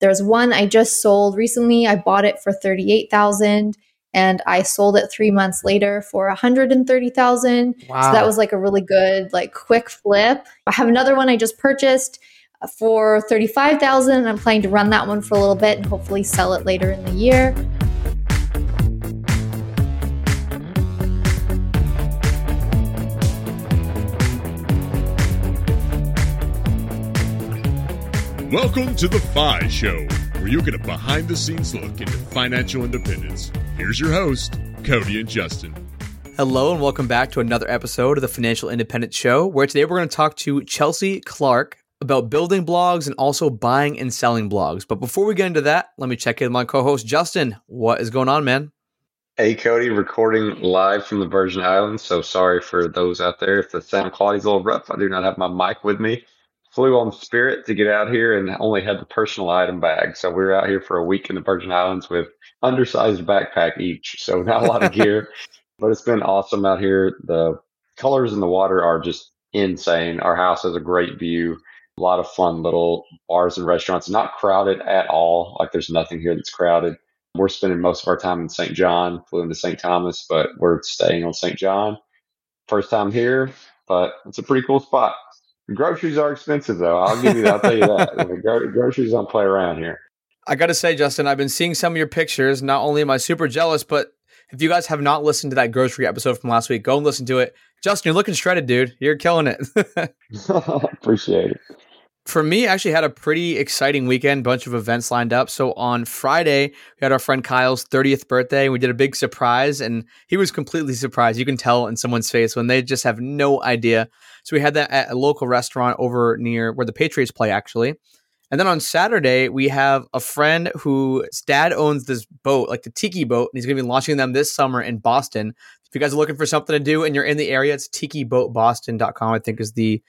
There's one I just sold recently. I bought it for 38,000 and I sold it 3 months later for 130,000. Wow. So that was like a really good like quick flip. I have another one I just purchased uh, for 35,000. and I'm planning to run that one for a little bit and hopefully sell it later in the year. Welcome to the FI Show, where you get a behind the scenes look into financial independence. Here's your host, Cody and Justin. Hello, and welcome back to another episode of the Financial Independence Show, where today we're going to talk to Chelsea Clarke about building blogs and also buying and selling blogs. But before we get into that, let me check in with my co host, Justin. What is going on, man? Hey, Cody, recording live from the Virgin Islands. So sorry for those out there if the sound quality is a little rough. I do not have my mic with me flew on Spirit to get out here and only had the personal item bag. So we were out here for a week in the Virgin Islands with undersized backpack each. So not a lot of gear, but it's been awesome out here. The colors in the water are just insane. Our house has a great view. A lot of fun little bars and restaurants, not crowded at all. Like there's nothing here that's crowded. We're spending most of our time in St. John, flew into St. Thomas, but we're staying on St. John. First time here, but it's a pretty cool spot. Groceries are expensive, though. I'll give you. I'll tell you that. I mean, groceries don't play around here. I got to say, Justin, I've been seeing some of your pictures. Not only am I super jealous, but if you guys have not listened to that grocery episode from last week, go and listen to it. Justin, you're looking shredded, dude. You're killing it. Appreciate it for me, I actually had a pretty exciting weekend, bunch of events lined up. So on Friday, we had our friend Kyle's 30th birthday. And we did a big surprise, and he was completely surprised. You can tell in someone's face when they just have no idea. So we had that at a local restaurant over near where the Patriots play, actually. And then on Saturday, we have a friend whose dad owns this boat, like the Tiki boat, and he's going to be launching them this summer in Boston. If you guys are looking for something to do and you're in the area, it's tikiboatboston.com, I think is the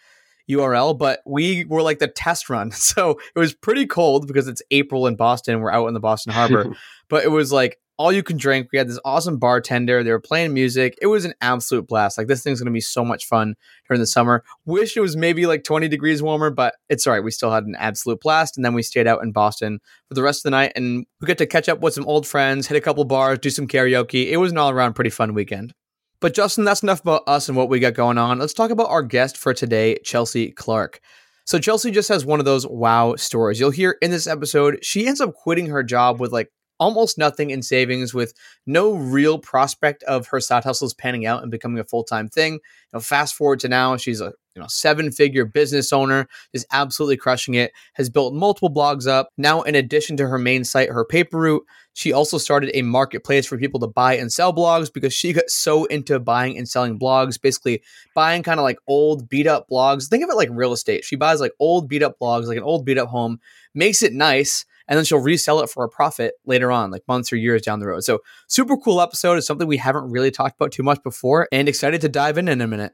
URL, but we were like the test run. So it was pretty cold because it's April in Boston. We're out in the Boston Harbor, but it was like all you can drink. We had this awesome bartender. They were playing music. It was an absolute blast. Like this thing's going to be so much fun during the summer. Wish it was maybe like 20 degrees warmer, but it's all right. We still had an absolute blast. And then we stayed out in Boston for the rest of the night and we got to catch up with some old friends, hit a couple bars, do some karaoke. It was an all around pretty fun weekend. But Justin, that's enough about us and what we got going on. Let's talk about our guest for today, Chelsea Clarke. So Chelsea just has one of those wow stories. You'll hear in this episode, she ends up quitting her job with like almost nothing in savings with no real prospect of her side hustles panning out and becoming a full-time thing. You know, fast forward to now, she's a you know seven figure business owner is absolutely crushing it has built multiple blogs up. Now in addition to her main site her paper route she also started a marketplace for people to buy and sell blogs because she got so into buying and selling blogs basically buying kind of like old beat up blogs. Think of it like real estate. She buys like old beat up blogs like an old beat up home makes it nice and then she'll resell it for a profit later on, like months or years down the road. So, super cool episode. It's something we haven't really talked about too much before, and excited to dive in in a minute.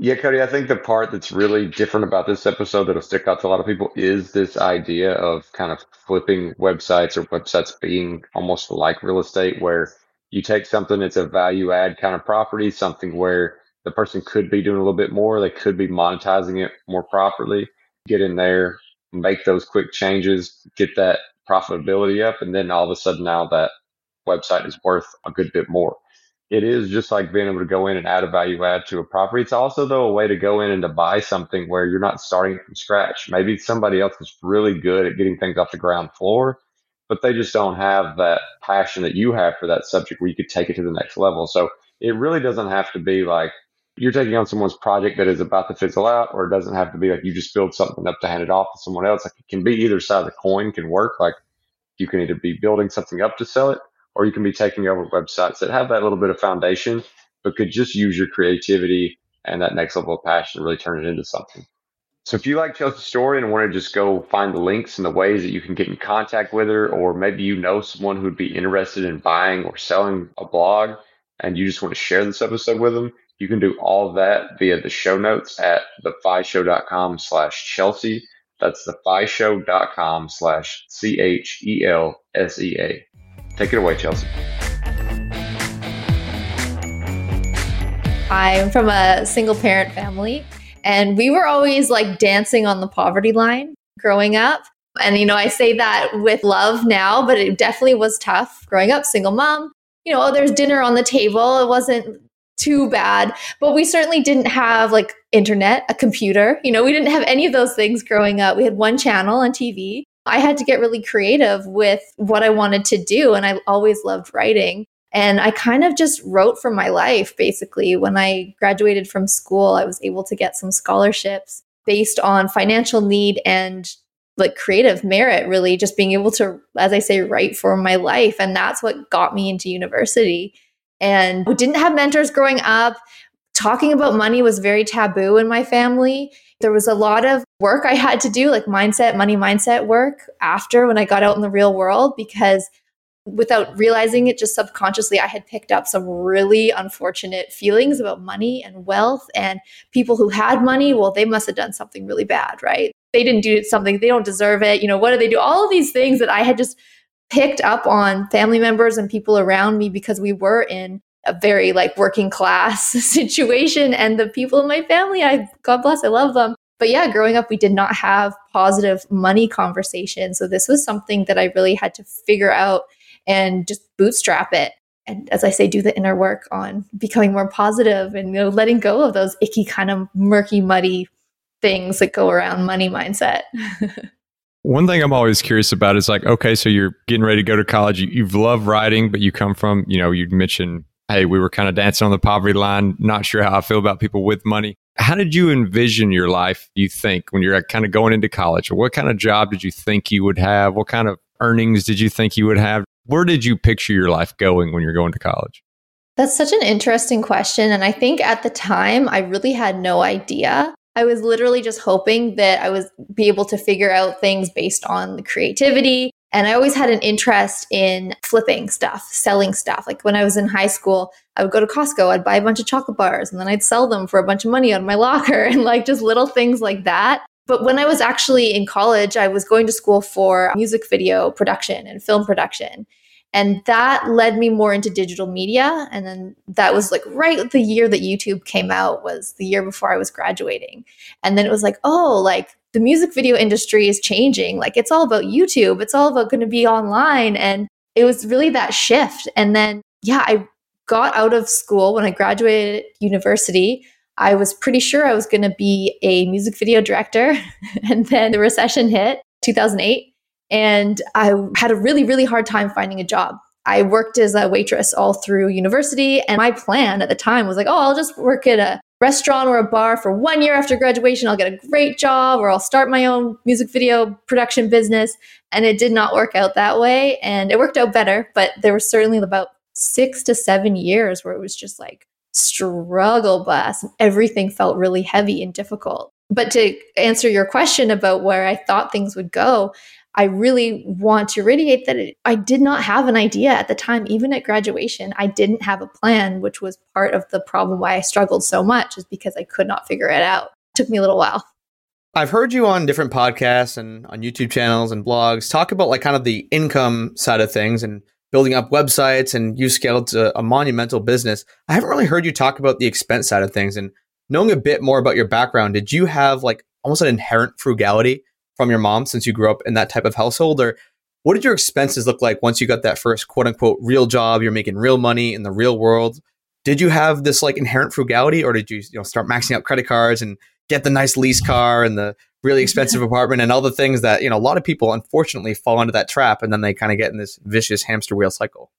Yeah, Cody, I think the part that's really different about this episode that'll stick out to a lot of people is this idea of kind of flipping websites or websites being almost like real estate, where you take something that's a value add kind of property, something where the person could be doing a little bit more, they could be monetizing it more properly, get in there, make those quick changes, get that profitability up, and then all of a sudden now that website is worth a good bit more it is just like being able to go in and add a value add to a property. It's also though a way to go in and to buy something where you're not starting from scratch. Maybe somebody else is really good at getting things off the ground floor, but they just don't have that passion that you have for that subject where you could take it to the next level. So it really doesn't have to be like you're taking on someone's project that is about to fizzle out, or it doesn't have to be like you just build something up to hand it off to someone else. Like it can be either side of the coin can work. Like you can either be building something up to sell it or you can be taking over websites that have that little bit of foundation, but could just use your creativity and that next level of passion to really turn it into something. So if you like Chelsea's story and want to just go find the links and the ways that you can get in contact with her, or maybe you know someone who would be interested in buying or selling a blog and you just want to share this episode with them, you can do all that via the show notes at thefishow.com slash Chelsea. That's thefishow.com slash C H E L S E A. Take it away, Chelsea. I'm from a single parent family, and we were always like dancing on the poverty line growing up. And, you know, I say that with love now, but it definitely was tough growing up, single mom. You know, oh, there's dinner on the table. It wasn't too bad, but we certainly didn't have like internet, a computer. You know, we didn't have any of those things growing up. We had one channel on TV. I had to get really creative with what I wanted to do. And I always loved writing. And I kind of just wrote for my life, basically. When I graduated from school, I was able to get some scholarships based on financial need and like creative merit, really, just being able to, as I say, write for my life. And that's what got me into university. And we didn't have mentors growing up. Talking about money was very taboo in my family. There was a lot of work I had to do, like mindset, money mindset work after when I got out in the real world, because without realizing it, just subconsciously, I had picked up some really unfortunate feelings about money and wealth. And people who had money, well, they must have done something really bad, right? They didn't do something, they don't deserve it. You know, what do they do? All of these things that I had just picked up on family members and people around me because we were in a very like working class situation. And the people in my family, I, God bless, I love them. But yeah, growing up, we did not have positive money conversations. So this was something that I really had to figure out and just bootstrap it. And as I say, do the inner work on becoming more positive and you know letting go of those icky kind of murky, muddy things that go around money mindset. One thing I'm always curious about is like, okay, so you're getting ready to go to college. You, you've loved writing, but you come from, you know, you mentioned, hey, we were kind of dancing on the poverty line. Not sure how I feel about people with money. How did you envision your life, you think, when you're kind of going into college? What kind of job did you think you would have? What kind of earnings did you think you would have? where did you picture your life going when you're going to college? That's such an interesting question. And I think at the time, I really had no idea. I was literally just hoping that I was be able to figure out things based on the creativity. And I always had an interest in flipping stuff, selling stuff. Like when I was in high school, I would go to Costco, I'd buy a bunch of chocolate bars and then I'd sell them for a bunch of money out of my locker and like just little things like that. But when I was actually in college, I was going to school for music video production and film production. And that led me more into digital media. And then that was like right the year that YouTube came out was the year before I was graduating. And then it was like, oh, like the music video industry is changing. Like it's all about YouTube. It's all about going to be online. And it was really that shift. And then, yeah, I got out of school when I graduated university. I was pretty sure I was going to be a music video director. and then the recession hit 2008. And I had a really, really hard time finding a job. I worked as a waitress all through university. And my plan at the time was like, oh, I'll just work at a restaurant or a bar for one year after graduation. I'll get a great job or I'll start my own music video production business. And it did not work out that way. And it worked out better, but there was certainly about six to seven years where it was just like struggle bus. Everything felt really heavy and difficult. But to answer your question about where I thought things would go, I really want to radiate that it, I did not have an idea at the time, even at graduation. I didn't have a plan, which was part of the problem why I struggled so much, is because I could not figure it out. It took me a little while. I've heard you on different podcasts and on YouTube channels and blogs talk about like kind of the income side of things and building up websites and you scaled to a monumental business. I haven't really heard you talk about the expense side of things and knowing a bit more about your background. Did you have like almost an inherent frugality from your mom since you grew up in that type of household? Or what did your expenses look like once you got that first quote unquote real job? You're making real money in the real world. Did you have this like inherent frugality or did you, you know, start maxing out credit cards and get the nice lease car and the really expensive apartment and all the things that, you know, a lot of people unfortunately fall into that trap and then they kind of get in this vicious hamster wheel cycle?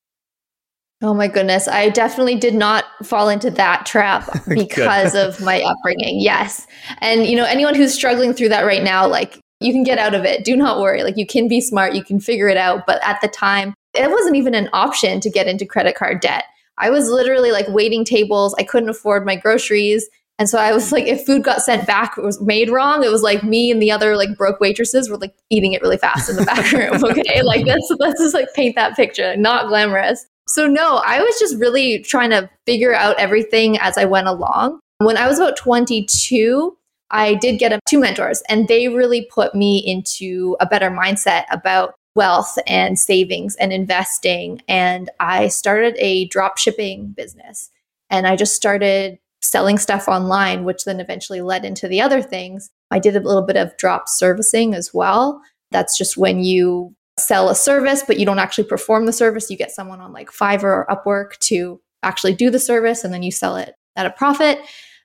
Oh my goodness. I definitely did not fall into that trap because of my upbringing. Yes. And, you know, anyone who's struggling through that right now, like you can get out of it. Do not worry. Like you can be smart, you can figure it out. But at the time, it wasn't even an option to get into credit card debt. I was literally like waiting tables. I couldn't afford my groceries. And so I was like, if food got sent back, it was made wrong. It was like me and the other like broke waitresses were like eating it really fast in the back room. Okay. Like let's let's just like paint that picture. Not glamorous. So no, I was just really trying to figure out everything as I went along. When I was about 22, I did get two mentors, and they really put me into a better mindset about wealth and savings and investing. And I started a drop shipping business. And I just started selling stuff online, which then eventually led into the other things. I did a little bit of drop servicing as well. That's just when you sell a service, but you don't actually perform the service. You get someone on like Fiverr or Upwork to actually do the service and then you sell it at a profit.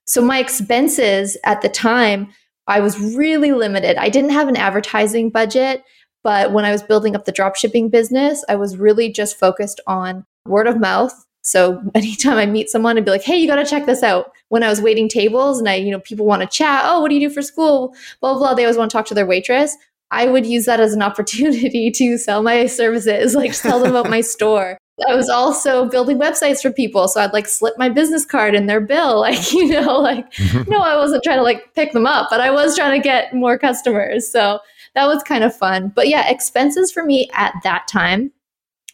So my expenses at the time, I was really limited. I didn't have an advertising budget, but when I was building up the drop shipping business, I was really just focused on word of mouth. So anytime I meet someone and be like, "Hey, you got to check this out." When I was waiting tables and I, you know, people want to chat, "Oh, what do you do for school?" blah blah. blah. They always want to talk to their waitress. I would use that as an opportunity to sell my services, like tell them about my store. I was also building websites for people. So I'd like slip my business card in their bill. Like, you know, like, no, I wasn't trying to like pick them up, but I was trying to get more customers. So that was kind of fun. But yeah, expenses for me at that time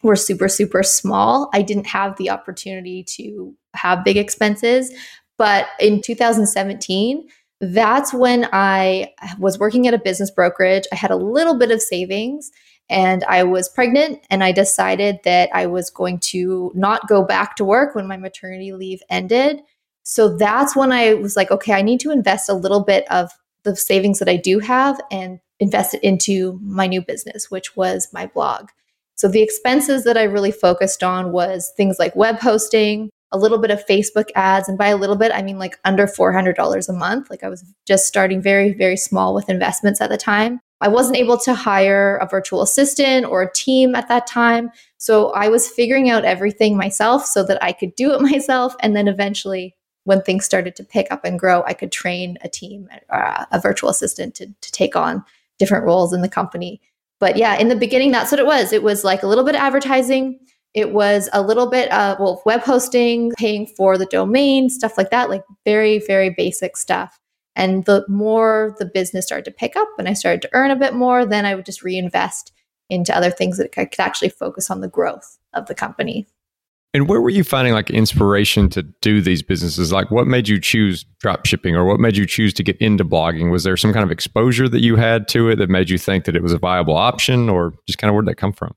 were super, super small. I didn't have the opportunity to have big expenses. But in 2017, that's when I was working at a business brokerage. I had a little bit of savings and I was pregnant and I decided that I was going to not go back to work when my maternity leave ended. So that's when I was like, okay, I need to invest a little bit of the savings that I do have and invest it into my new business, which was my blog. So the expenses that I really focused on was things like web hosting, a little bit of Facebook ads. And by a little bit, I mean like under $400 a month. Like I was just starting very, very small with investments at the time. I wasn't able to hire a virtual assistant or a team at that time. So I was figuring out everything myself so that I could do it myself. And then eventually, when things started to pick up and grow, I could train a team, uh, a virtual assistant to, to take on different roles in the company. But yeah, in the beginning, that's what it was. It was like a little bit of advertising, it was a little bit of well, web hosting, paying for the domain, stuff like that, like very, very basic stuff. And the more the business started to pick up and I started to earn a bit more, then I would just reinvest into other things that I could actually focus on the growth of the company. And where were you finding like inspiration to do these businesses? Like what made you choose drop shipping or what made you choose to get into blogging? Was there some kind of exposure that you had to it that made you think that it was a viable option or just kind of where did that come from?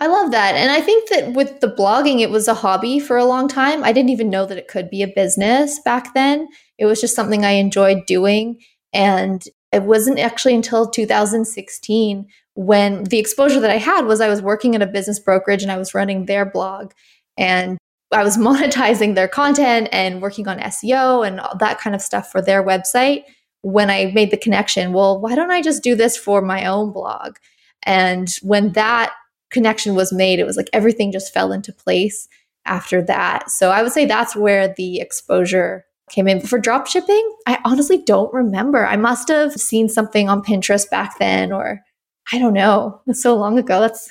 I love that. And I think that with the blogging, it was a hobby for a long time. I didn't even know that it could be a business back then. It was just something I enjoyed doing. And it wasn't actually until 2016 when the exposure that I had was I was working at a business brokerage and I was running their blog and I was monetizing their content and working on SEO and all that kind of stuff for their website when I made the connection. Well, why don't I just do this for my own blog? And when that connection was made, it was like everything just fell into place after that. So I would say that's where the exposure came in. For drop shipping, I honestly don't remember. I must have seen something on Pinterest back then, or I don't know. It's so long ago. That's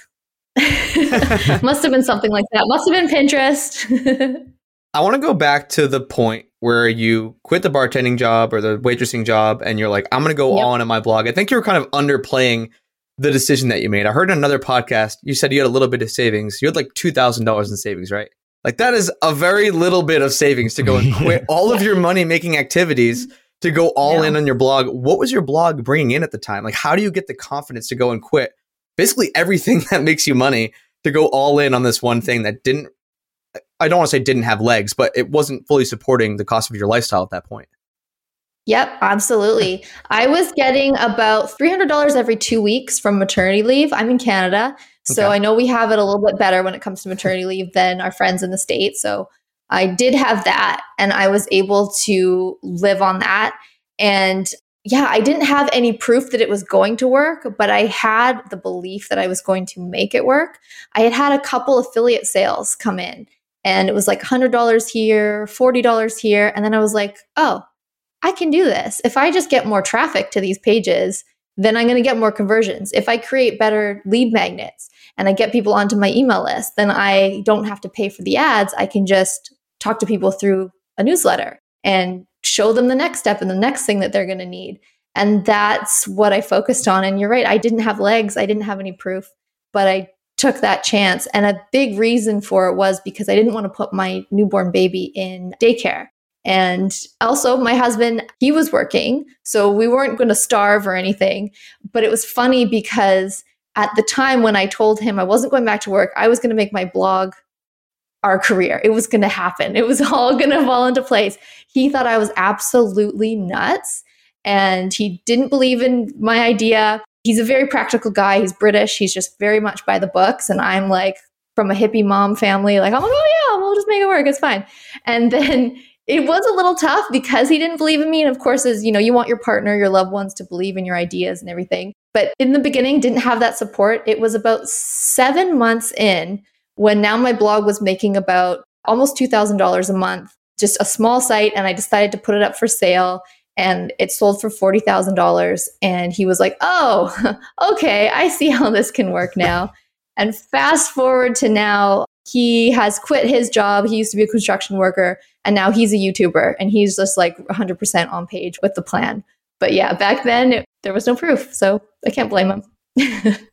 must have been something like that. Must have been Pinterest. I want to go back to the point where you quit the bartending job or the waitressing job and you're like, I'm going to go yep. on in my blog. I think you're kind of underplaying the decision that you made. I heard in another podcast, you said you had a little bit of savings. You had like $2,000 in savings, right? Like that is a very little bit of savings to go and quit all of your money making activities to go all yeah. in on your blog. What was your blog bringing in at the time? Like, how do you get the confidence to go and quit basically everything that makes you money to go all in on this one thing that didn't, I don't want to say didn't have legs, but it wasn't fully supporting the cost of your lifestyle at that point? Yep, absolutely. I was getting about $300 every two weeks from maternity leave. I'm in Canada. So okay. I know we have it a little bit better when it comes to maternity leave than our friends in the States. So I did have that and I was able to live on that. And yeah, I didn't have any proof that it was going to work, but I had the belief that I was going to make it work. I had had a couple affiliate sales come in and it was like $100 here, $40 here. And then I was like, oh, I can do this. If I just get more traffic to these pages, then I'm going to get more conversions. If I create better lead magnets and I get people onto my email list, then I don't have to pay for the ads. I can just talk to people through a newsletter and show them the next step and the next thing that they're going to need. And that's what I focused on. And you're right, I didn't have legs, I didn't have any proof, but I took that chance. And a big reason for it was because I didn't want to put my newborn baby in daycare. And also, my husband, he was working. So we weren't going to starve or anything. But it was funny because at the time when I told him I wasn't going back to work, I was going to make my blog our career. It was going to happen. It was all going to fall into place. He thought I was absolutely nuts and he didn't believe in my idea. he's a very practical guy. He's British. He's just very much by the books. And I'm like from a hippie mom family, like, oh yeah, we'll just make it work. It's fine. And then it was a little tough because he didn't believe in me. And of course, as you know, you want your partner, your loved ones to believe in your ideas and everything. But in the beginning, didn't have that support. It was about seven months in when now my blog was making about almost $2,000 a month, just a small site. And I decided to put it up for sale and it sold for $40,000. And he was like, oh, okay, I see how this can work now. and fast forward to now, he has quit his job. He used to be a construction worker and now he's a YouTuber and he's just like 100% on page with the plan. But yeah, back then it, there was no proof. So I can't blame him.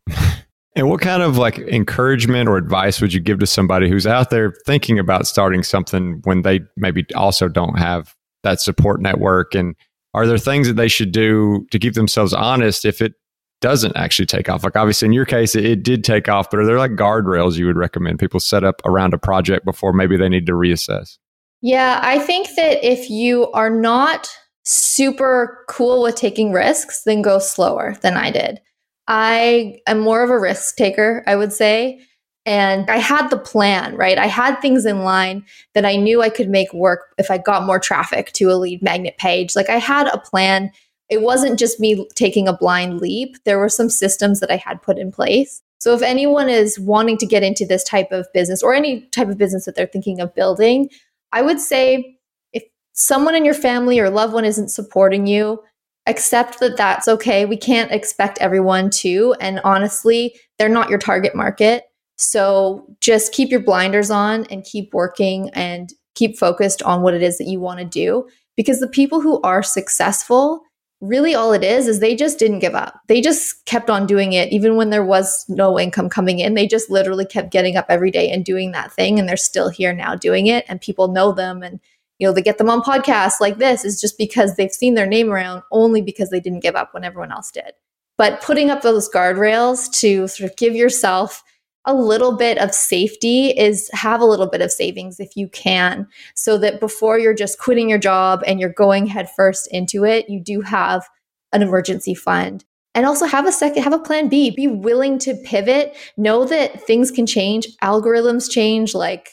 And what kind of like encouragement or advice would you give to somebody who's out there thinking about starting something when they maybe also don't have that support network? And are there things that they should do to keep themselves honest if it doesn't actually take off? Like obviously in your case, it, it did take off, but are there like guardrails you would recommend people set up around a project before maybe they need to reassess? Yeah, I think that if you are not super cool with taking risks, then go slower than I did. I am more of a risk taker, I would say. And I had the plan, right? I had things in line that I knew I could make work if I got more traffic to a lead magnet page. Like I had a plan. It wasn't just me taking a blind leap, there were some systems that I had put in place. So if anyone is wanting to get into this type of business or any type of business that they're thinking of building, I would say if someone in your family or loved one isn't supporting you, accept that that's okay. We can't expect everyone to. And honestly, they're not your target market. So just keep your blinders on and keep working and keep focused on what it is that you want to do. Because the people who are successful, really all it is, is they just didn't give up. They just kept on doing it, even when there was no income coming in. They just literally kept getting up every day and doing that thing. And they're still here now doing it. And people know them and you know, they get them on podcasts like this is just because they've seen their name around only because they didn't give up when everyone else did. But putting up those guardrails to sort of give yourself a little bit of safety is have a little bit of savings if you can, so that before you're just quitting your job and you're going headfirst into it, you do have an emergency fund. And also have a second, have a plan B. Be willing to pivot. Know that things can change, algorithms change, like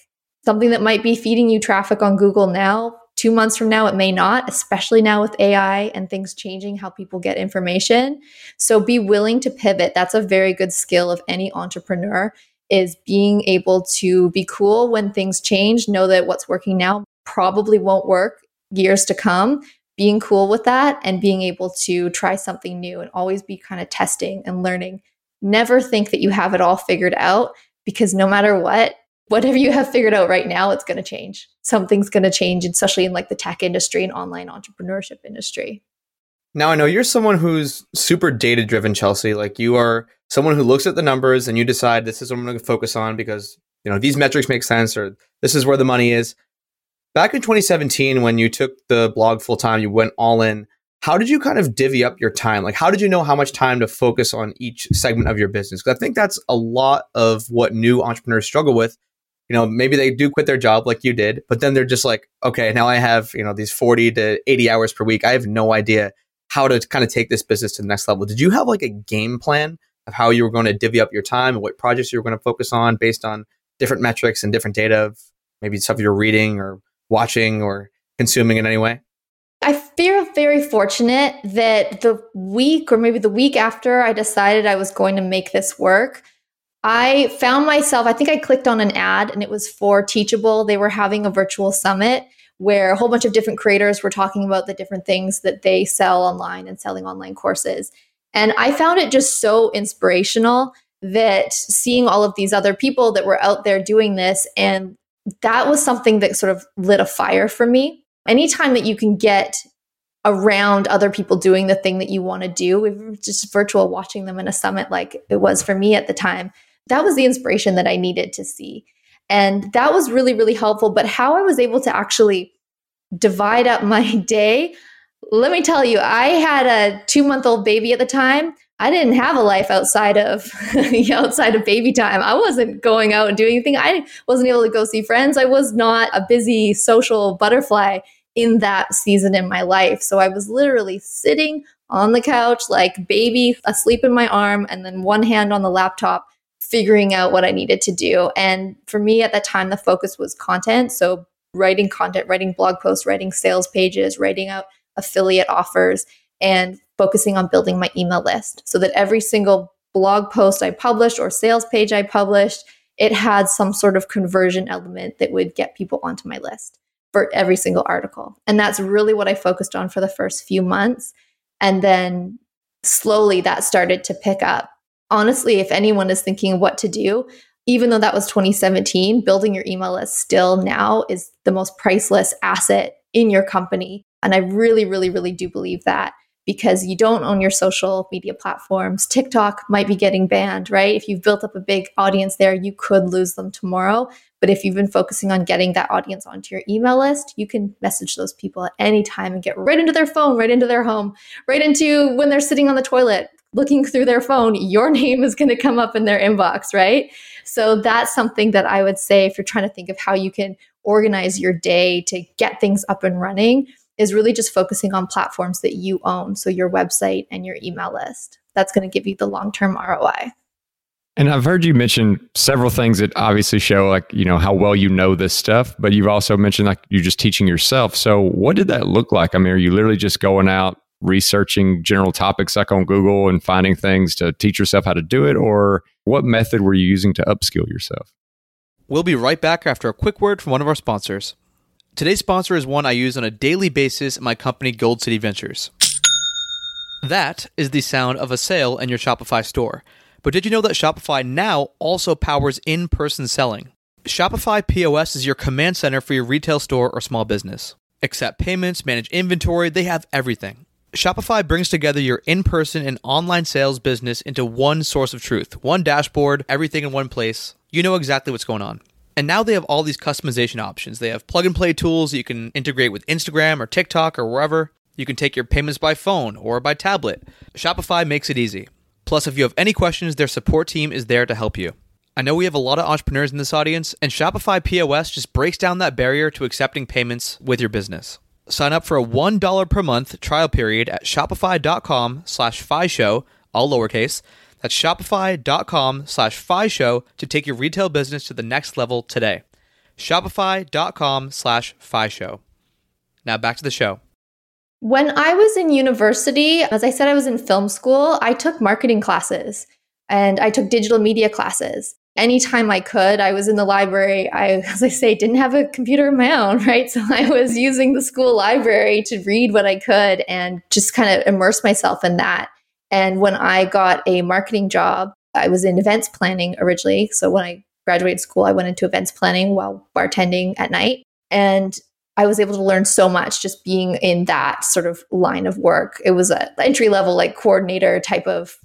something that might be feeding you traffic on Google now, two months from now, it may not, especially now with AI and things changing how people get information. So be willing to pivot. That's a very good skill of any entrepreneur is being able to be cool when things change, know that what's working now probably won't work years to come. Being cool with that and being able to try something new and always be kind of testing and learning. Never think that you have it all figured out because no matter what, whatever you have figured out right now, it's going to change. Something's going to change, especially in like the tech industry and online entrepreneurship industry. Now, I know you're someone who's super data driven, Chelsea. Like you are someone who looks at the numbers and you decide this is what I'm going to focus on because, you know, these metrics make sense or this is where the money is. Back in 2017, when you took the blog full time, you went all in. How did you kind of divvy up your time? Like, how did you know how much time to focus on each segment of your business? Because I think that's a lot of what new entrepreneurs struggle with you know, maybe they do quit their job like you did, but then they're just like, okay, now I have, you know, these 40 to 80 hours per week. I have no idea how to kind of take this business to the next level. Did you have like a game plan of how you were going to divvy up your time and what projects you were going to focus on based on different metrics and different data of maybe stuff you're reading or watching or consuming in any way? I feel very fortunate that the week or maybe the week after I decided I was going to make this work, I found myself, I think I clicked on an ad and it was for Teachable. They were having a virtual summit where a whole bunch of different creators were talking about the different things that they sell online and selling online courses. And I found it just so inspirational that seeing all of these other people that were out there doing this, and that was something that sort of lit a fire for me. Anytime that you can get around other people doing the thing that you want to do, just virtual watching them in a summit like it was for me at the time, that was the inspiration that I needed to see. And that was really, really helpful. But how I was able to actually divide up my day, let me tell you, I had a two month old baby at the time. I didn't have a life outside of outside of baby time. I wasn't going out and doing anything. I wasn't able to go see friends. I was not a busy social butterfly in that season in my life. So I was literally sitting on the couch, like baby asleep in my arm, and then one hand on the laptop, figuring out what I needed to do. And for me at that time, the focus was content. So writing content, writing blog posts, writing sales pages, writing out affiliate offers, and focusing on building my email list so that every single blog post I published or sales page I published, it had some sort of conversion element that would get people onto my list for every single article. And that's really what I focused on for the first few months. And then slowly that started to pick up. Honestly, if anyone is thinking what to do, even though that was 2017, building your email list still now is the most priceless asset in your company. And I really, really, really do believe that because you don't own your social media platforms. TikTok might be getting banned, right? If you've built up a big audience there, you could lose them tomorrow. But if you've been focusing on getting that audience onto your email list, you can message those people at any time and get right into their phone, right into their home, right into when they're sitting on the toilet looking through their phone, your name is going to come up in their inbox, right? So that's something that I would say if you're trying to think of how you can organize your day to get things up and running is really just focusing on platforms that you own. So your website and your email list. That's going to give you the long term ROI. And I've heard you mention several things that obviously show like, you know, how well you know this stuff, but you've also mentioned like you're just teaching yourself. So what did that look like? I mean, are you literally just going out researching general topics like on Google and finding things to teach yourself how to do it? Or what method were you using to upskill yourself? We'll be right back after a quick word from one of our sponsors. Today's sponsor is one I use on a daily basis at my company, Gold City Ventures. That is the sound of a sale in your Shopify store. But did you know that Shopify now also powers in person selling? Shopify POS is your command center for your retail store or small business. Accept payments, manage inventory, they have everything. Shopify brings together your in person and online sales business into one source of truth, one dashboard, everything in one place. You know exactly what's going on. And now they have all these customization options. They have plug and play tools that you can integrate with Instagram or TikTok or wherever. You can take your payments by phone or by tablet. Shopify makes it easy. Plus, if you have any questions, their support team is there to help you. I know we have a lot of entrepreneurs in this audience, and Shopify POS just breaks down that barrier to accepting payments with your business. Sign up for a $1 per month trial period at shopify.com slash show, all lowercase, that's shopify.com slash show to take your retail business to the next level today. Shopify.com slash show. Now back to the show. When I was in university, as I said, I was in film school, I took marketing classes and I took digital media classes. Anytime I could, I was in the library. I, as I say, didn't have a computer of my own, right? So I was using the school library to read what I could and just kind of immerse myself in that. And when I got a marketing job, I was in events planning originally. So when I graduated school, I went into events planning while bartending at night. And I was able to learn so much just being in that sort of line of work. It was a entry level, like coordinator type of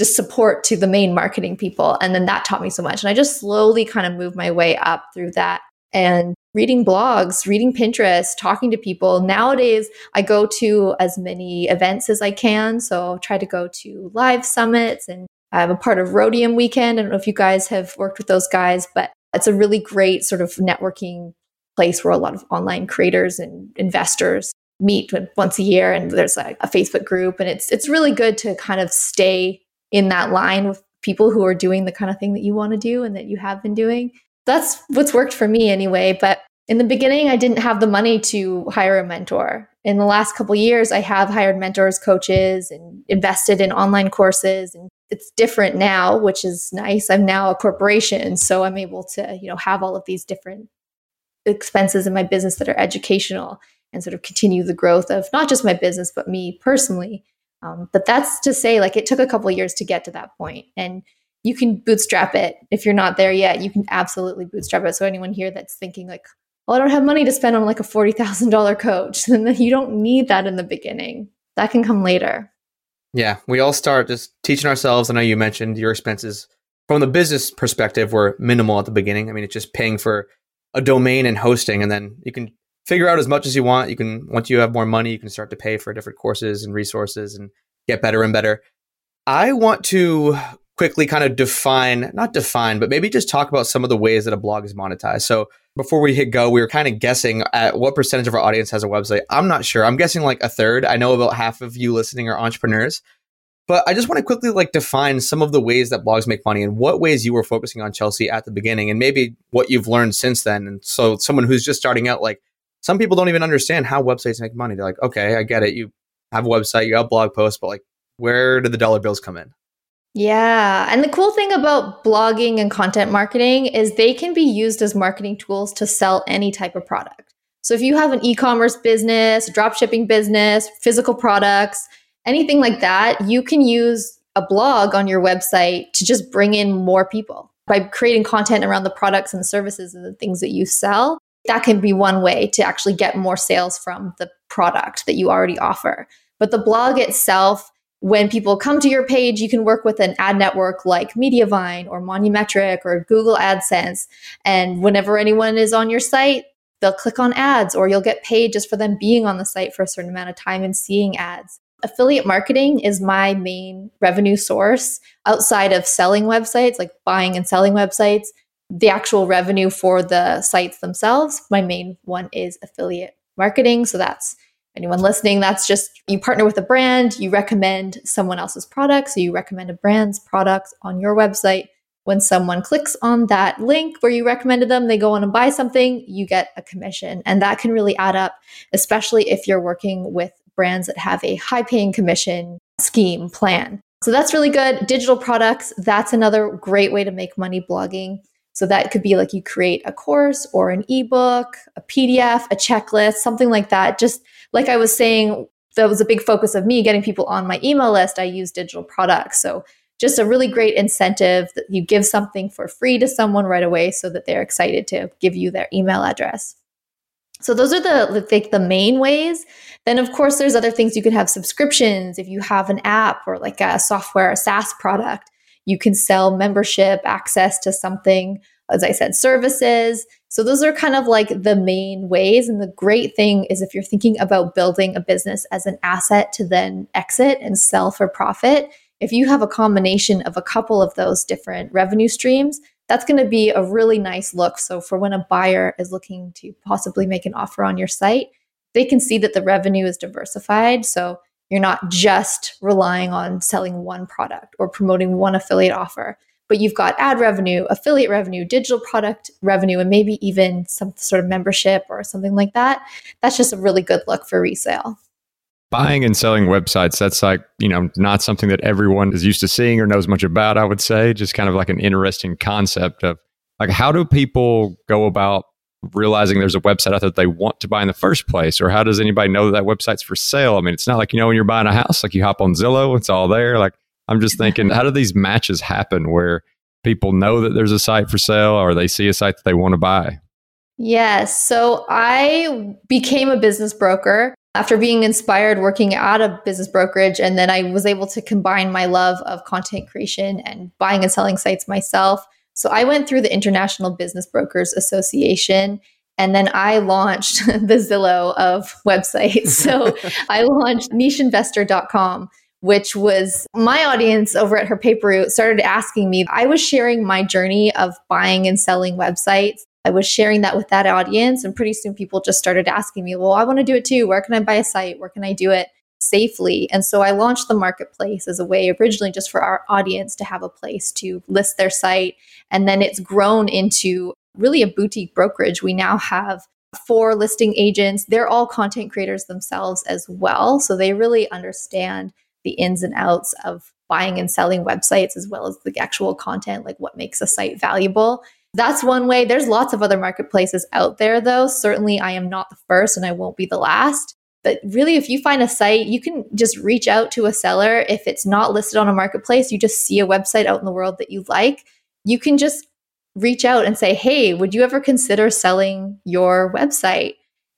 just support to the main marketing people. And then that taught me so much. And I just slowly kind of moved my way up through that and reading blogs, reading Pinterest, talking to people. Nowadays, I go to as many events as I can. So I'll try to go to live summits and I'm a part of Rhodium Weekend. I don't know if you guys have worked with those guys, but it's a really great sort of networking place where a lot of online creators and investors meet once a year and there's like a Facebook group and it's it's really good to kind of stay in that line with people who are doing the kind of thing that you want to do and that you have been doing that's what's worked for me anyway. But in the beginning, I didn't have the money to hire a mentor. In the last couple years, I have hired mentors, coaches, and invested in online courses. And it's different now, which is nice. I'm now a corporation, so I'm able to, you know, have all of these different expenses in my business that are educational and sort of continue the growth of not just my business but me personally. Um, but that's to say, like, it took a couple years to get to that point, and you can bootstrap it if you're not there yet. You can absolutely bootstrap it. So anyone here that's thinking like, "Well, I don't have money to spend on like a forty thousand dollar coach," then you don't need that in the beginning. That can come later. Yeah, we all start just teaching ourselves. I know you mentioned your expenses from the business perspective were minimal at the beginning. I mean, it's just paying for a domain and hosting, and then you can figure out as much as you want. You can once you have more money, you can start to pay for different courses and resources and get better and better. I want to quickly kind of define, not define, but maybe just talk about some of the ways that a blog is monetized. So before we hit go, we were kind of guessing at what percentage of our audience has a website. I'm not sure. I'm guessing like a third. I know about half of you listening are entrepreneurs. But I just want to quickly like define some of the ways that blogs make money and what ways you were focusing on Chelsea at the beginning and maybe what you've learned since then. And so someone who's just starting out, like some people don't even understand how websites make money. They're like, okay, I get it. You have a website, you have blog posts, but like where do the dollar bills come in? Yeah. And the cool thing about blogging and content marketing is they can be used as marketing tools to sell any type of product. So if you have an e commerce business, drop shipping business, physical products, anything like that, you can use a blog on your website to just bring in more people by creating content around the products and services and the things that you sell. That can be one way to actually get more sales from the product that you already offer. But the blog itself, when people come to your page, you can work with an ad network like Mediavine or Monumetric or Google AdSense. And whenever anyone is on your site, they'll click on ads or you'll get paid just for them being on the site for a certain amount of time and seeing ads. Affiliate marketing is my main revenue source outside of selling websites, like buying and selling websites. The actual revenue for the sites themselves, my main one is affiliate marketing. So that's anyone listening, that's just you partner with a brand, you recommend someone else's product. So you recommend a brand's products on your website. When someone clicks on that link where you recommended them, they go on and buy something, you get a commission. And that can really add up, especially if you're working with brands that have a high paying commission scheme plan. So that's really good. Digital products, that's another great way to make money blogging. So that could be like you create a course or an ebook, a PDF, a checklist, something like that. Just like I was saying, that was a big focus of me getting people on my email list. I use digital products. So just a really great incentive that you give something for free to someone right away so that they're excited to give you their email address. So those are the like the main ways. Then of course there's other things you could have subscriptions. If you have an app or like a software, a SaaS product, you can sell membership access to something. As I said, services. So those are kind of like the main ways. And the great thing is if you're thinking about building a business as an asset to then exit and sell for profit, if you have a combination of a couple of those different revenue streams, that's going to be a really nice look. So, for when a buyer is looking to possibly make an offer on your site, they can see that the revenue is diversified. So, you're not just relying on selling one product or promoting one affiliate offer, but you've got ad revenue, affiliate revenue, digital product revenue, and maybe even some sort of membership or something like that. That's just a really good look for resale buying and selling websites that's like you know not something that everyone is used to seeing or knows much about i would say just kind of like an interesting concept of like how do people go about realizing there's a website out there that they want to buy in the first place or how does anybody know that that website's for sale? I mean it's not like you know when you're buying a house like you hop on zillow it's all there. Like i'm just thinking how do these matches happen where people know that there's a site for sale or they see a site that they want to buy? Yes. So i became a business broker after being inspired working at a business brokerage and then i was able to combine my love of content creation and buying and selling sites myself so i went through the international business brokers association and then i launched the zillow of websites so i launched nicheinvestor.com which was my audience over at her paper route started asking me i was sharing my journey of buying and selling websites I was sharing that with that audience. And pretty soon people just started asking me, well, I want to do it too. Where can I buy a site? Where can I do it safely? And so I launched the marketplace as a way originally just for our audience to have a place to list their site. And then it's grown into really a boutique brokerage. We now have four listing agents. They're all content creators themselves as well. So they really understand the ins and outs of buying and selling websites as well as the actual content, like what makes a site valuable. That's one way. There's lots of other marketplaces out there, though. Certainly, I am not the first and I won't be the last. But really, if you find a site, you can just reach out to a seller. If it's not listed on a marketplace, you just see a website out in the world that you like, you can just reach out and say, Hey, would you ever consider selling your website?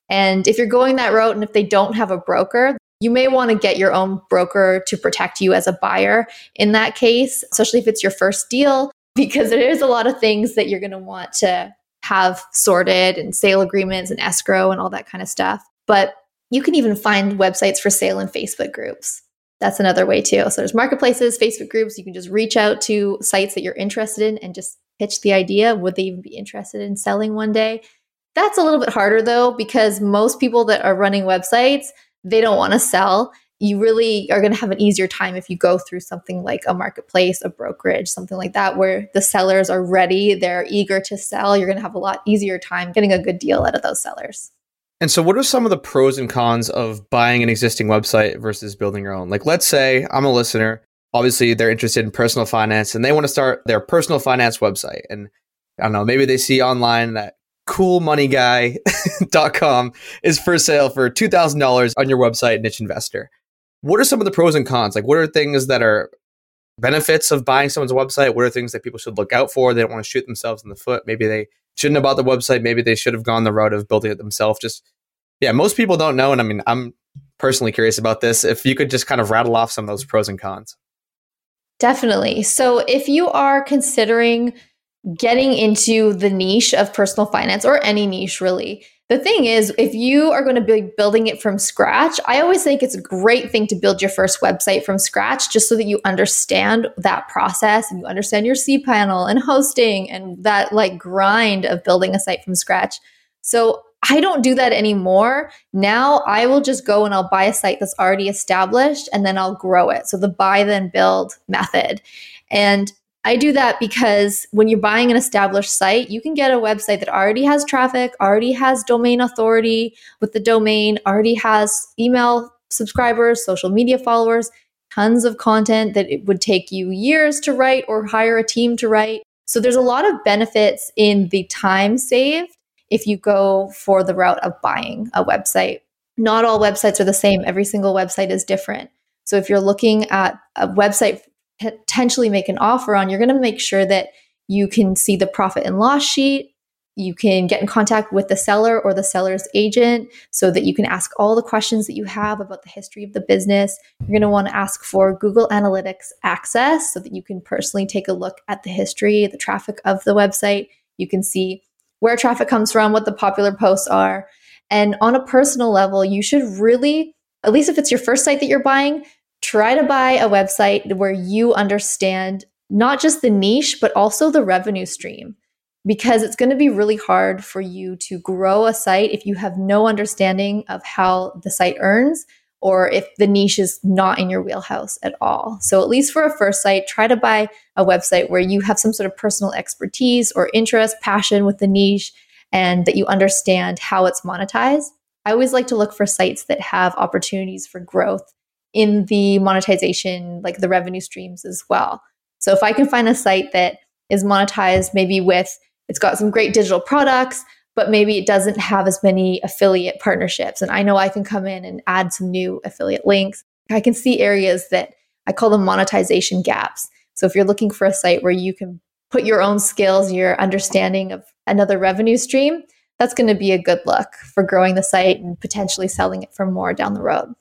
And if you're going that route and if they don't have a broker, you may want to get your own broker to protect you as a buyer in that case, especially if it's your first deal because there's a lot of things that you're going to want to have sorted and sale agreements and escrow and all that kind of stuff. But you can even find websites for sale in Facebook groups. That's another way too. So there's marketplaces, Facebook groups. You can just reach out to sites that you're interested in and just pitch the idea. Would they even be interested in selling one day? That's a little bit harder though, because most people that are running websites, they don't want to sell. You really are going to have an easier time if you go through something like a marketplace, a brokerage, something like that, where the sellers are ready, they're eager to sell. You're going to have a lot easier time getting a good deal out of those sellers. And so, what are some of the pros and cons of buying an existing website versus building your own? Like, let's say I'm a listener. Obviously, they're interested in personal finance and they want to start their personal finance website. And I don't know, maybe they see online that coolmoneyguy.com is for sale for $2,000 on your website, Niche Investor. What are some of the pros and cons? Like, what are things that are benefits of buying someone's website? What are things that people should look out for? They don't want to shoot themselves in the foot. Maybe they shouldn't have bought the website. Maybe they should have gone the route of building it themselves. Just, yeah, most people don't know. And I mean, I'm personally curious about this. If you could just kind of rattle off some of those pros and cons. Definitely. So if you are considering getting into the niche of personal finance or any niche really, the thing is, if you are going to be building it from scratch, I always think it's a great thing to build your first website from scratch just so that you understand that process and you understand your cPanel and hosting and that like grind of building a site from scratch. So I don't do that anymore. Now I will just go and I'll buy a site that's already established and then I'll grow it. So the buy then build method. And I do that because when you're buying an established site, you can get a website that already has traffic, already has domain authority with the domain, already has email subscribers, social media followers, tons of content that it would take you years to write or hire a team to write. So there's a lot of benefits in the time saved if you go for the route of buying a website. Not all websites are the same, every single website is different. So if you're looking at a website potentially make an offer on, you're going to make sure that you can see the profit and loss sheet. You can get in contact with the seller or the seller's agent so that you can ask all the questions that you have about the history of the business. You're going to want to ask for Google Analytics access so that you can personally take a look at the history, the traffic of the website. You can see where traffic comes from, what the popular posts are. And on a personal level, you should really, at least if it's your first site that you're buying, try to buy a website where you understand not just the niche, but also the revenue stream. Because it's going to be really hard for you to grow a site if you have no understanding of how the site earns or if the niche is not in your wheelhouse at all. So, at least for a first site, try to buy a website where you have some sort of personal expertise or interest, passion with the niche, and that you understand how it's monetized. I always like to look for sites that have opportunities for growth in the monetization, like the revenue streams as well. So if I can find a site that is monetized maybe with it's got some great digital products, but maybe it doesn't have as many affiliate partnerships. And I know I can come in and add some new affiliate links. I can see areas that I call them monetization gaps. So if you're looking for a site where you can put your own skills, your understanding of another revenue stream, that's going to be a good look for growing the site and potentially selling it for more down the road.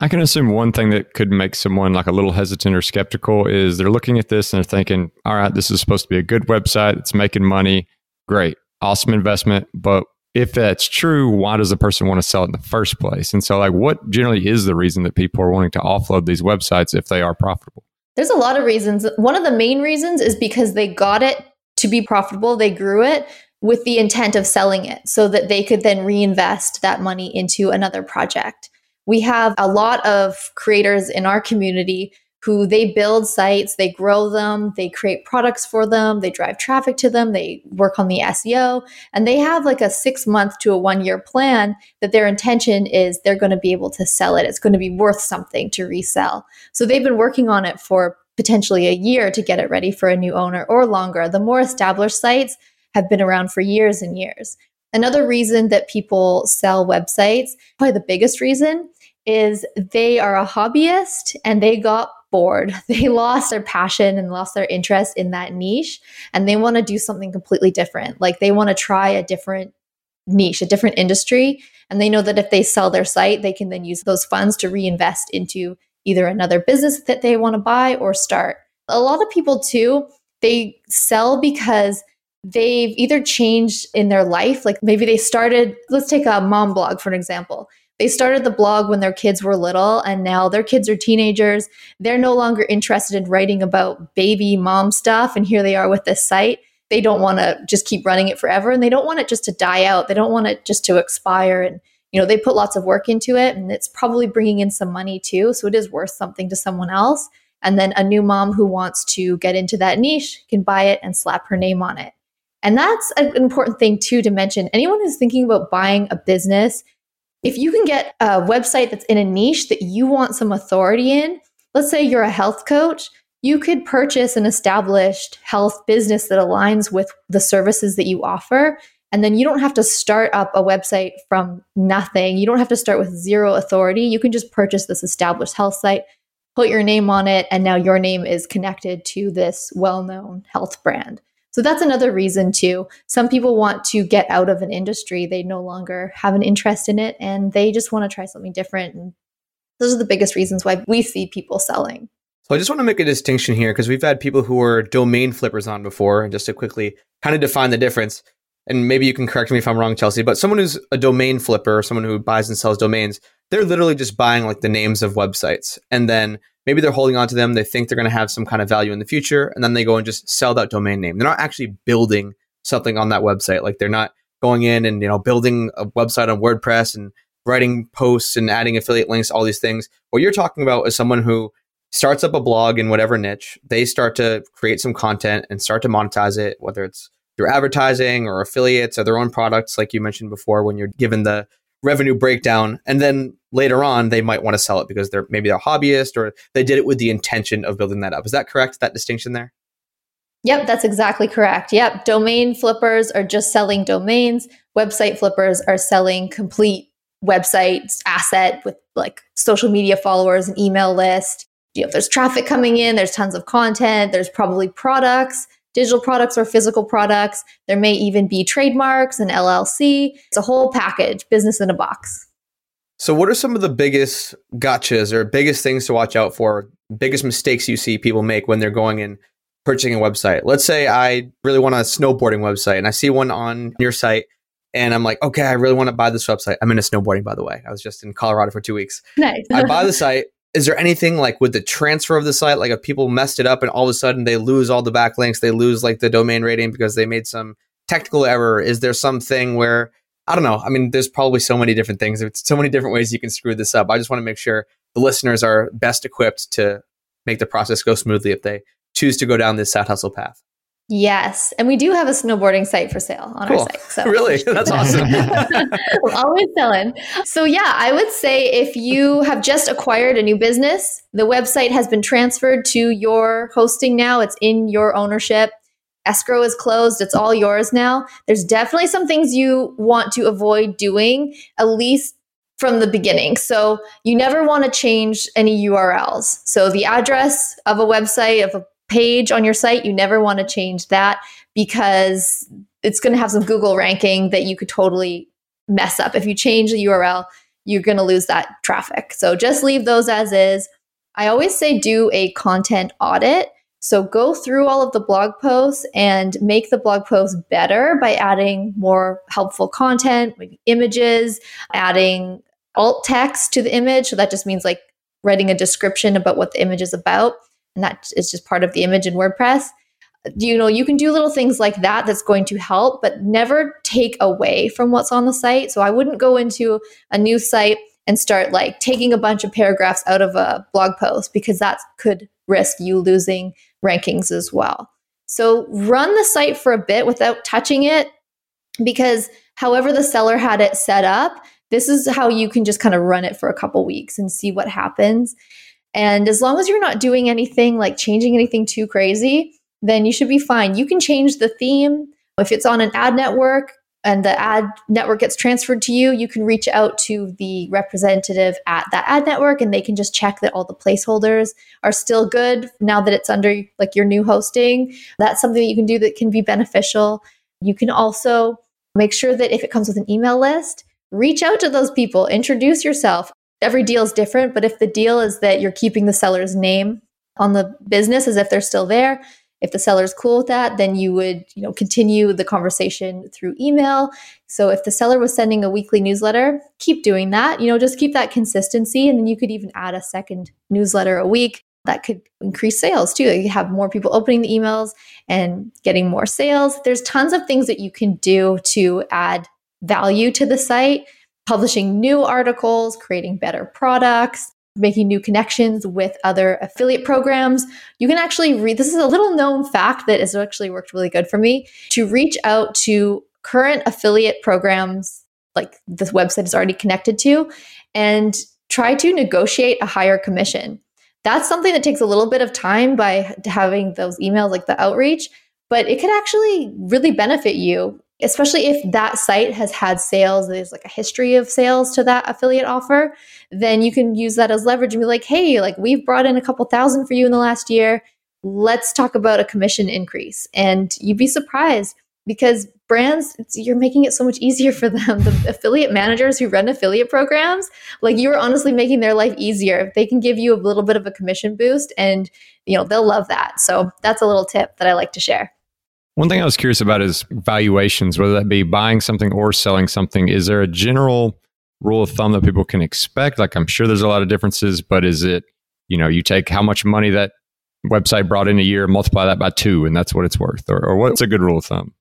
I can assume one thing that could make someone like a little hesitant or skeptical is they're looking at this and they're thinking, all right, this is supposed to be a good website. It's making money. Great. Awesome investment. But if that's true, why does the person want to sell it in the first place? And so, like, what generally is the reason that people are wanting to offload these websites if they are profitable? There's a lot of reasons. One of the main reasons is because they got it to be profitable, they grew it with the intent of selling it so that they could then reinvest that money into another project we have a lot of creators in our community who they build sites, they grow them, they create products for them, they drive traffic to them, they work on the SEO, and they have like a six month to a one year plan that their intention is they're going to be able to sell it. It's going to be worth something to resell. So they've been working on it for potentially a year to get it ready for a new owner or longer. The more established sites have been around for years and years. Another reason that people sell websites, probably the biggest reason, is they are a hobbyist and they got bored. They lost their passion and lost their interest in that niche and they want to do something completely different. Like they want to try a different niche, a different industry. And they know that if they sell their site, they can then use those funds to reinvest into either another business that they want to buy or start. A lot of people, too, they sell because they've either changed in their life. Like maybe they started, let's take a mom blog for an example They started the blog when their kids were little, and now their kids are teenagers. They're no longer interested in writing about baby mom stuff. And here they are with this site. They don't want to just keep running it forever, and they don't want it just to die out. They don't want it just to expire. And, you know, they put lots of work into it, and it's probably bringing in some money too. So it is worth something to someone else. And then a new mom who wants to get into that niche can buy it and slap her name on it. And that's an important thing too to mention. Anyone who's thinking about buying a business, if you can get a website that's in a niche that you want some authority in, let's say you're a health coach, you could purchase an established health business that aligns with the services that you offer. And then you don't have to start up a website from nothing. You don't have to start with zero authority. You can just purchase this established health site, put your name on it, and now your name is connected to this well known health brand. So that's another reason too. Some people want to get out of an industry. They no longer have an interest in it and they just want to try something different. And those are the biggest reasons why we see people selling. So I just want to make a distinction here because we've had people who are domain flippers on before. And just to quickly kind of define the difference, and maybe you can correct me if I'm wrong, Chelsea, but someone who's a domain flipper, someone who buys and sells domains, they're literally just buying like the names of websites. And then maybe they're holding on to them. They think they're going to have some kind of value in the future, and then they go and just sell that domain name. They're not actually building something on that website. Like they're not going in and you know building a website on WordPress and writing posts and adding affiliate links, all these things. What you're talking about is someone who starts up a blog in whatever niche. They start to create some content and start to monetize it, whether it's through advertising or affiliates or their own products, like you mentioned before, when you're given the revenue breakdown and then later on they might want to sell it because they're maybe they're hobbyist or they did it with the intention of building that up. Is that correct that distinction there? Yep that's exactly correct. Yep domain flippers are just selling domains. Website flippers are selling complete websites asset with like social media followers and email list. You know, there's traffic coming in there's tons of content there's probably products digital products or physical products. There may even be trademarks and LLC. It's a whole package, business in a box. So, what are some of the biggest gotchas or biggest things to watch out for? Biggest mistakes you see people make when they're going and purchasing a website? Let's say I really want a snowboarding website and I see one on your site and I'm like, okay, I really want to buy this website. I'm into snowboarding, by the way. I was just in Colorado for two weeks. Nice. I buy the site is there anything like with the transfer of the site? Like if people messed it up and all of a sudden they lose all the backlinks they lose like the domain rating because they made some technical error is there something where i don't know i mean there's probably so many different things. It's so many different ways you can screw this up. I just want to make sure the listeners are best equipped to make the process go smoothly if they choose to go down this side hustle path Yes, and we do have a snowboarding site for sale on cool. our site. So really, that's awesome. We're always selling. So yeah, I would say if you have just acquired a new business, the website has been transferred to your hosting now. It's in your ownership. Escrow is closed. It's all yours now. There's definitely some things you want to avoid doing, at least from the beginning. So you never want to change any URLs. So the address of a website of a page on your site, you never want to change that because it's going to have some Google ranking that you could totally mess up. If you change the URL, you're going to lose that traffic. So just leave those as is. I always say do a content audit. So go through all of the blog posts and make the blog posts better by adding more helpful content, maybe images, adding alt text to the image. So that just means like writing a description about what the image is about and that is just part of the image in WordPress. You know, you can do little things like that that's going to help, but never take away from what's on the site. So I wouldn't go into a new site and start like taking a bunch of paragraphs out of a blog post because that could risk you losing rankings as well. So run the site for a bit without touching it because however the seller had it set up, this is how you can just kind of run it for a couple weeks and see what happens. And as long as you're not doing anything like changing anything too crazy, then you should be fine. You can change the theme. If it's on an ad network and the ad network gets transferred to you, you can reach out to the representative at that ad network and they can just check that all the placeholders are still good now that it's under like your new hosting. That's something that you can do that can be beneficial. You can also make sure that if it comes with an email list, reach out to those people, introduce yourself every deal is different, but if the deal is that you're keeping the seller's name on the business as if they're still there, If the seller's cool with that, then you would, you know, continue the conversation through email. So if the seller was sending a weekly newsletter, keep doing that. You know, just keep that consistency and then you could even add a second newsletter a week that could increase sales too. You have more people opening the emails and getting more sales. There's tons of things that you can do to add value to the site, publishing new articles, creating better products, making new connections with other affiliate programs. You can actually read this is a little known fact that has actually worked really good for me to reach out to current affiliate programs like this website is already connected to and try to negotiate a higher commission. That's something that takes a little bit of time by having those emails like the outreach, but it could actually really benefit you especially if that site has had sales, there's like a history of sales to that affiliate offer, then you can use that as leverage and be like, hey, like we've brought in a couple thousand for you in the last year. Let's talk about a commission increase. And you'd be surprised because brands, you're making it so much easier for them. The affiliate managers who run affiliate programs, like you are honestly making their life easier. They can give you a little bit of a commission boost and you know, they'll love that. So that's a little tip that I like to share. One thing I was curious about is valuations, whether that be buying something or selling something. Is there a general rule of thumb that people can expect? Like, I'm sure there's a lot of differences, but is it, you know, you take how much money that website brought in a year, multiply that by two, and that's what it's worth? Or, or what's a good rule of thumb?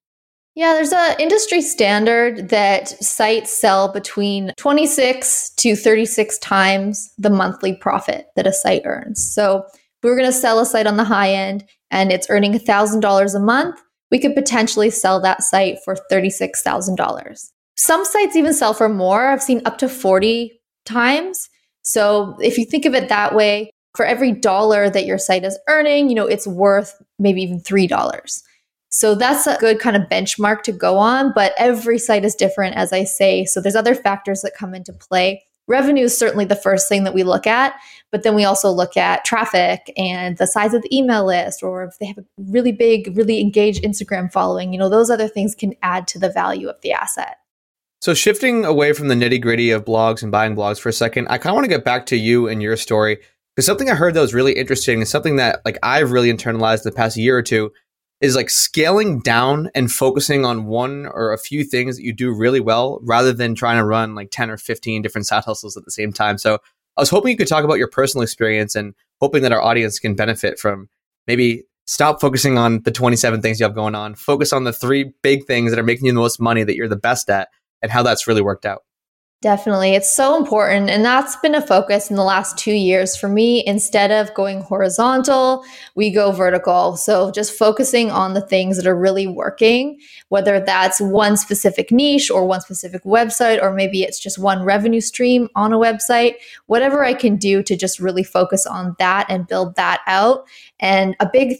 Yeah, there's an industry standard that sites sell between 26 to 36 times the monthly profit that a site earns. So we are going to sell a site on the high end and it's earning $1,000 a month, we could potentially sell that site for $36,000. Some sites even sell for more. I've seen up to 40 times. So if you think of it that way, for every dollar that your site is earning, you know, it's worth maybe even $3. So that's a good kind of benchmark to go on, but every site is different as I say. So there's other factors that come into play revenue is certainly the first thing that we look at but then we also look at traffic and the size of the email list or if they have a really big really engaged instagram following you know those other things can add to the value of the asset. So shifting away from the nitty gritty of blogs and buying blogs for a second i kind of want to get back to you and your story because something i heard that was really interesting and something that like i've really internalized the past year or two is like scaling down and focusing on one or a few things that you do really well rather than trying to run like 10 or 15 different side hustles at the same time. So I was hoping you could talk about your personal experience and hoping that our audience can benefit from maybe stop focusing on the 27 things you have going on, focus on the three big things that are making you the most money that you're the best at and how that's really worked out. Definitely. It's so important. And that's been a focus in the last two years for me. Instead of going horizontal, we go vertical. So just focusing on the things that are really working, whether that's one specific niche or one specific website, or maybe it's just one revenue stream on a website, whatever I can do to just really focus on that and build that out. And a big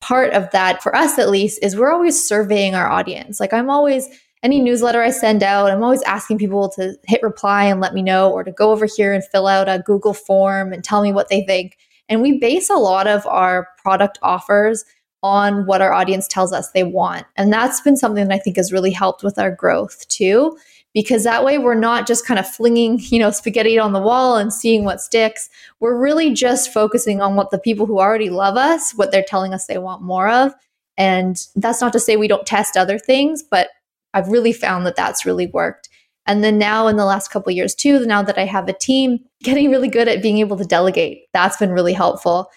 part of that for us at least is we're always surveying our audience. Like I'm always any newsletter I send out, I'm always asking people to hit reply and let me know, or to go over here and fill out a Google form and tell me what they think. And we base a lot of our product offers on what our audience tells us they want. And that's been something that I think has really helped with our growth too, because that way we're not just kind of flinging, you know, spaghetti on the wall and seeing what sticks. We're really just focusing on what the people who already love us, what they're telling us they want more of. And that's not to say we don't test other things, but I've really found that that's really worked. And then now in the last couple years too, now that I have a team, getting really good at being able to delegate. That's been really helpful.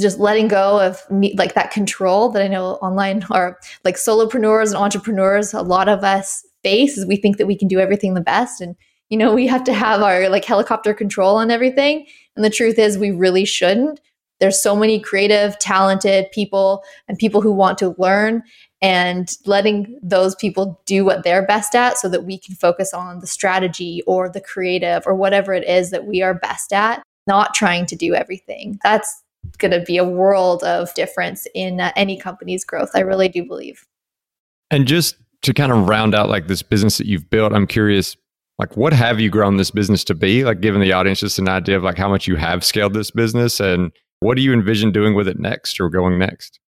Just letting go of me, like that control that I know online are like solopreneurs and entrepreneurs. A lot of us face is we think that we can do everything the best. And, you know, we have to have our like helicopter control on everything. And the truth is we really shouldn't. There's so many creative, talented people and people who want to learn and letting those people do what they're best at so that we can focus on the strategy or the creative or whatever it is that we are best at, not trying to do everything. That's going to be a world of difference in uh, any company's growth. I really do believe. And just to kind of round out like this business that you've built, I'm curious like what have you grown this business to be? Like giving the audience just an idea of like how much you have scaled this business and what do you envision doing with it next or going next?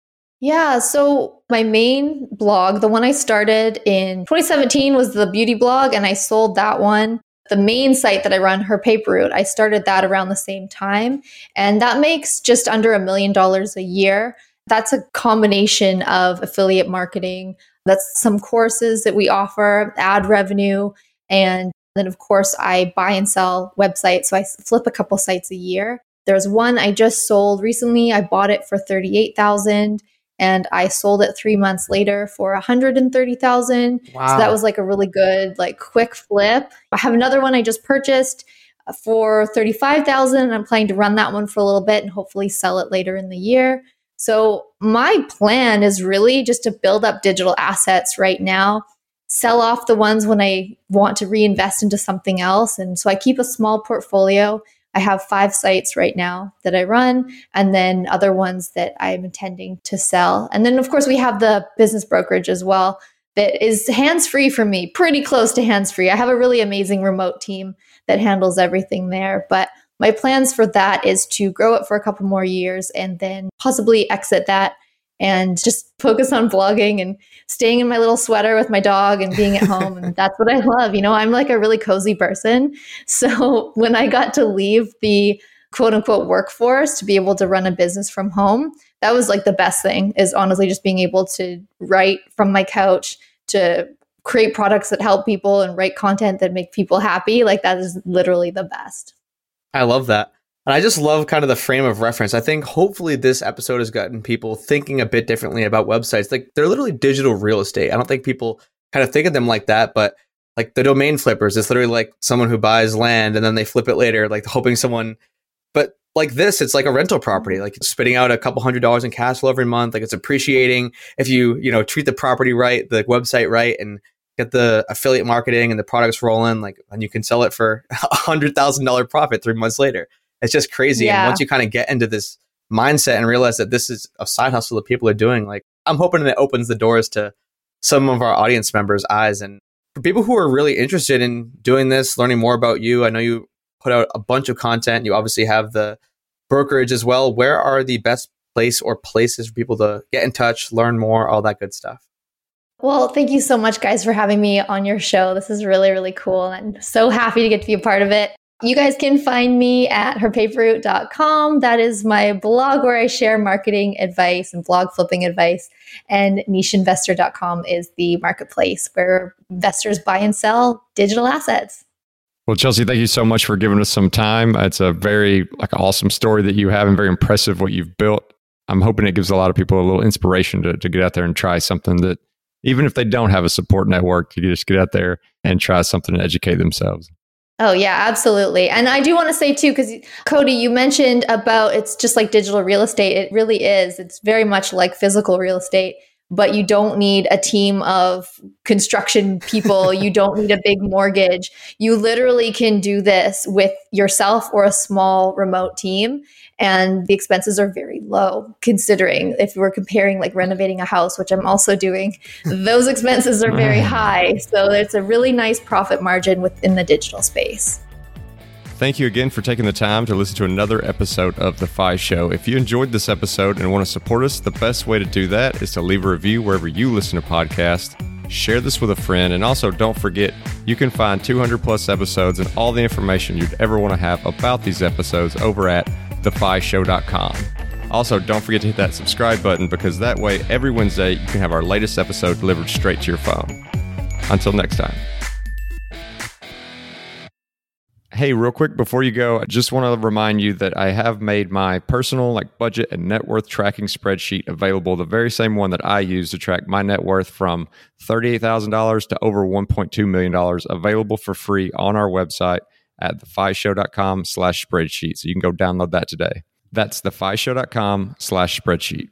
Yeah. So my main blog, the one I started in 2017 was the beauty blog and I sold that one. The main site that I run, her paper route, I started that around the same time. And that makes just under a million dollars a year. That's a combination of affiliate marketing. That's some courses that we offer, ad revenue. And then, of course, I buy and sell websites. So I flip a couple sites a year. There's one I just sold recently. I bought it for 38,000 and I sold it 3 months later for 130,000. Wow. So that was like a really good like quick flip. I have another one I just purchased uh, for 35,000 and I'm planning to run that one for a little bit and hopefully sell it later in the year. So my plan is really just to build up digital assets right now, sell off the ones when I want to reinvest into something else and so I keep a small portfolio I have five sites right now that I run, and then other ones that I'm intending to sell. And then, of course, we have the business brokerage as well that is hands free for me, pretty close to hands free. I have a really amazing remote team that handles everything there. But my plans for that is to grow it for a couple more years and then possibly exit that and just focus on blogging and staying in my little sweater with my dog and being at home. and that's what I love. You know, I'm like a really cozy person. So when I got to leave the quote unquote workforce to be able to run a business from home, that was like the best thing is honestly just being able to write from my couch to create products that help people and write content that make people happy. Like that is literally the best. I love that. And I just love kind of the frame of reference. I think hopefully this episode has gotten people thinking a bit differently about websites. Like they're literally digital real estate. I don't think people kind of think of them like that, but like the domain flippers, it's literally like someone who buys land and then they flip it later, like hoping someone. But like this, it's like a rental property, like spitting out a couple hundred dollars in cash flow every month. Like it's appreciating if you, you know, treat the property right, the website right, and get the affiliate marketing and the products rolling, like, and you can sell it for a hundred thousand dollar profit three months later. It's just crazy. Yeah. And once you kind of get into this mindset and realize that this is a side hustle that people are doing, like I'm hoping it opens the doors to some of our audience members' eyes. And for people who are really interested in doing this, learning more about you, I know you put out a bunch of content. You obviously have the brokerage as well. Where are the best place or places for people to get in touch, learn more, all that good stuff? Well, thank you so much, guys, for having me on your show. This is really, really cool. And I'm so happy to get to be a part of it. You guys can find me at herpaperroute.com. That is my blog where I share marketing advice and blog flipping advice. And nicheinvestor.com is the marketplace where investors buy and sell digital assets. Well, Chelsea, thank you so much for giving us some time. It's a very like awesome story that you have and very impressive what you've built. I'm hoping it gives a lot of people a little inspiration to, to get out there and try something that even if they don't have a support network, you just get out there and try something and educate themselves. Oh, yeah, absolutely. And I do want to say, too, because Cody, you mentioned about it's just like digital real estate. It really is. It's very much like physical real estate, but you don't need a team of construction people. you don't need a big mortgage. You literally can do this with yourself or a small remote team and the expenses are very low considering if we're comparing like renovating a house which i'm also doing those expenses are very mm. high so it's a really nice profit margin within the digital space Thank you again for taking the time to listen to another episode of The FI Show. If you enjoyed this episode and want to support us, the best way to do that is to leave a review wherever you listen to podcasts. Share this with a friend, and also don't forget you can find 200 plus episodes and all the information you'd ever want to have about these episodes over at thefishow.com. Also, don't forget to hit that subscribe button because that way, every Wednesday, you can have our latest episode delivered straight to your phone. Until next time. Hey, real quick before you go, I just want to remind you that I have made my personal like budget and net worth tracking spreadsheet available, the very same one that I use to track my net worth from $38,000 to over $1.2 million available for free on our website at thefishow.com slash spreadsheet. So you can go download that today. That's thefishow.com slash spreadsheet.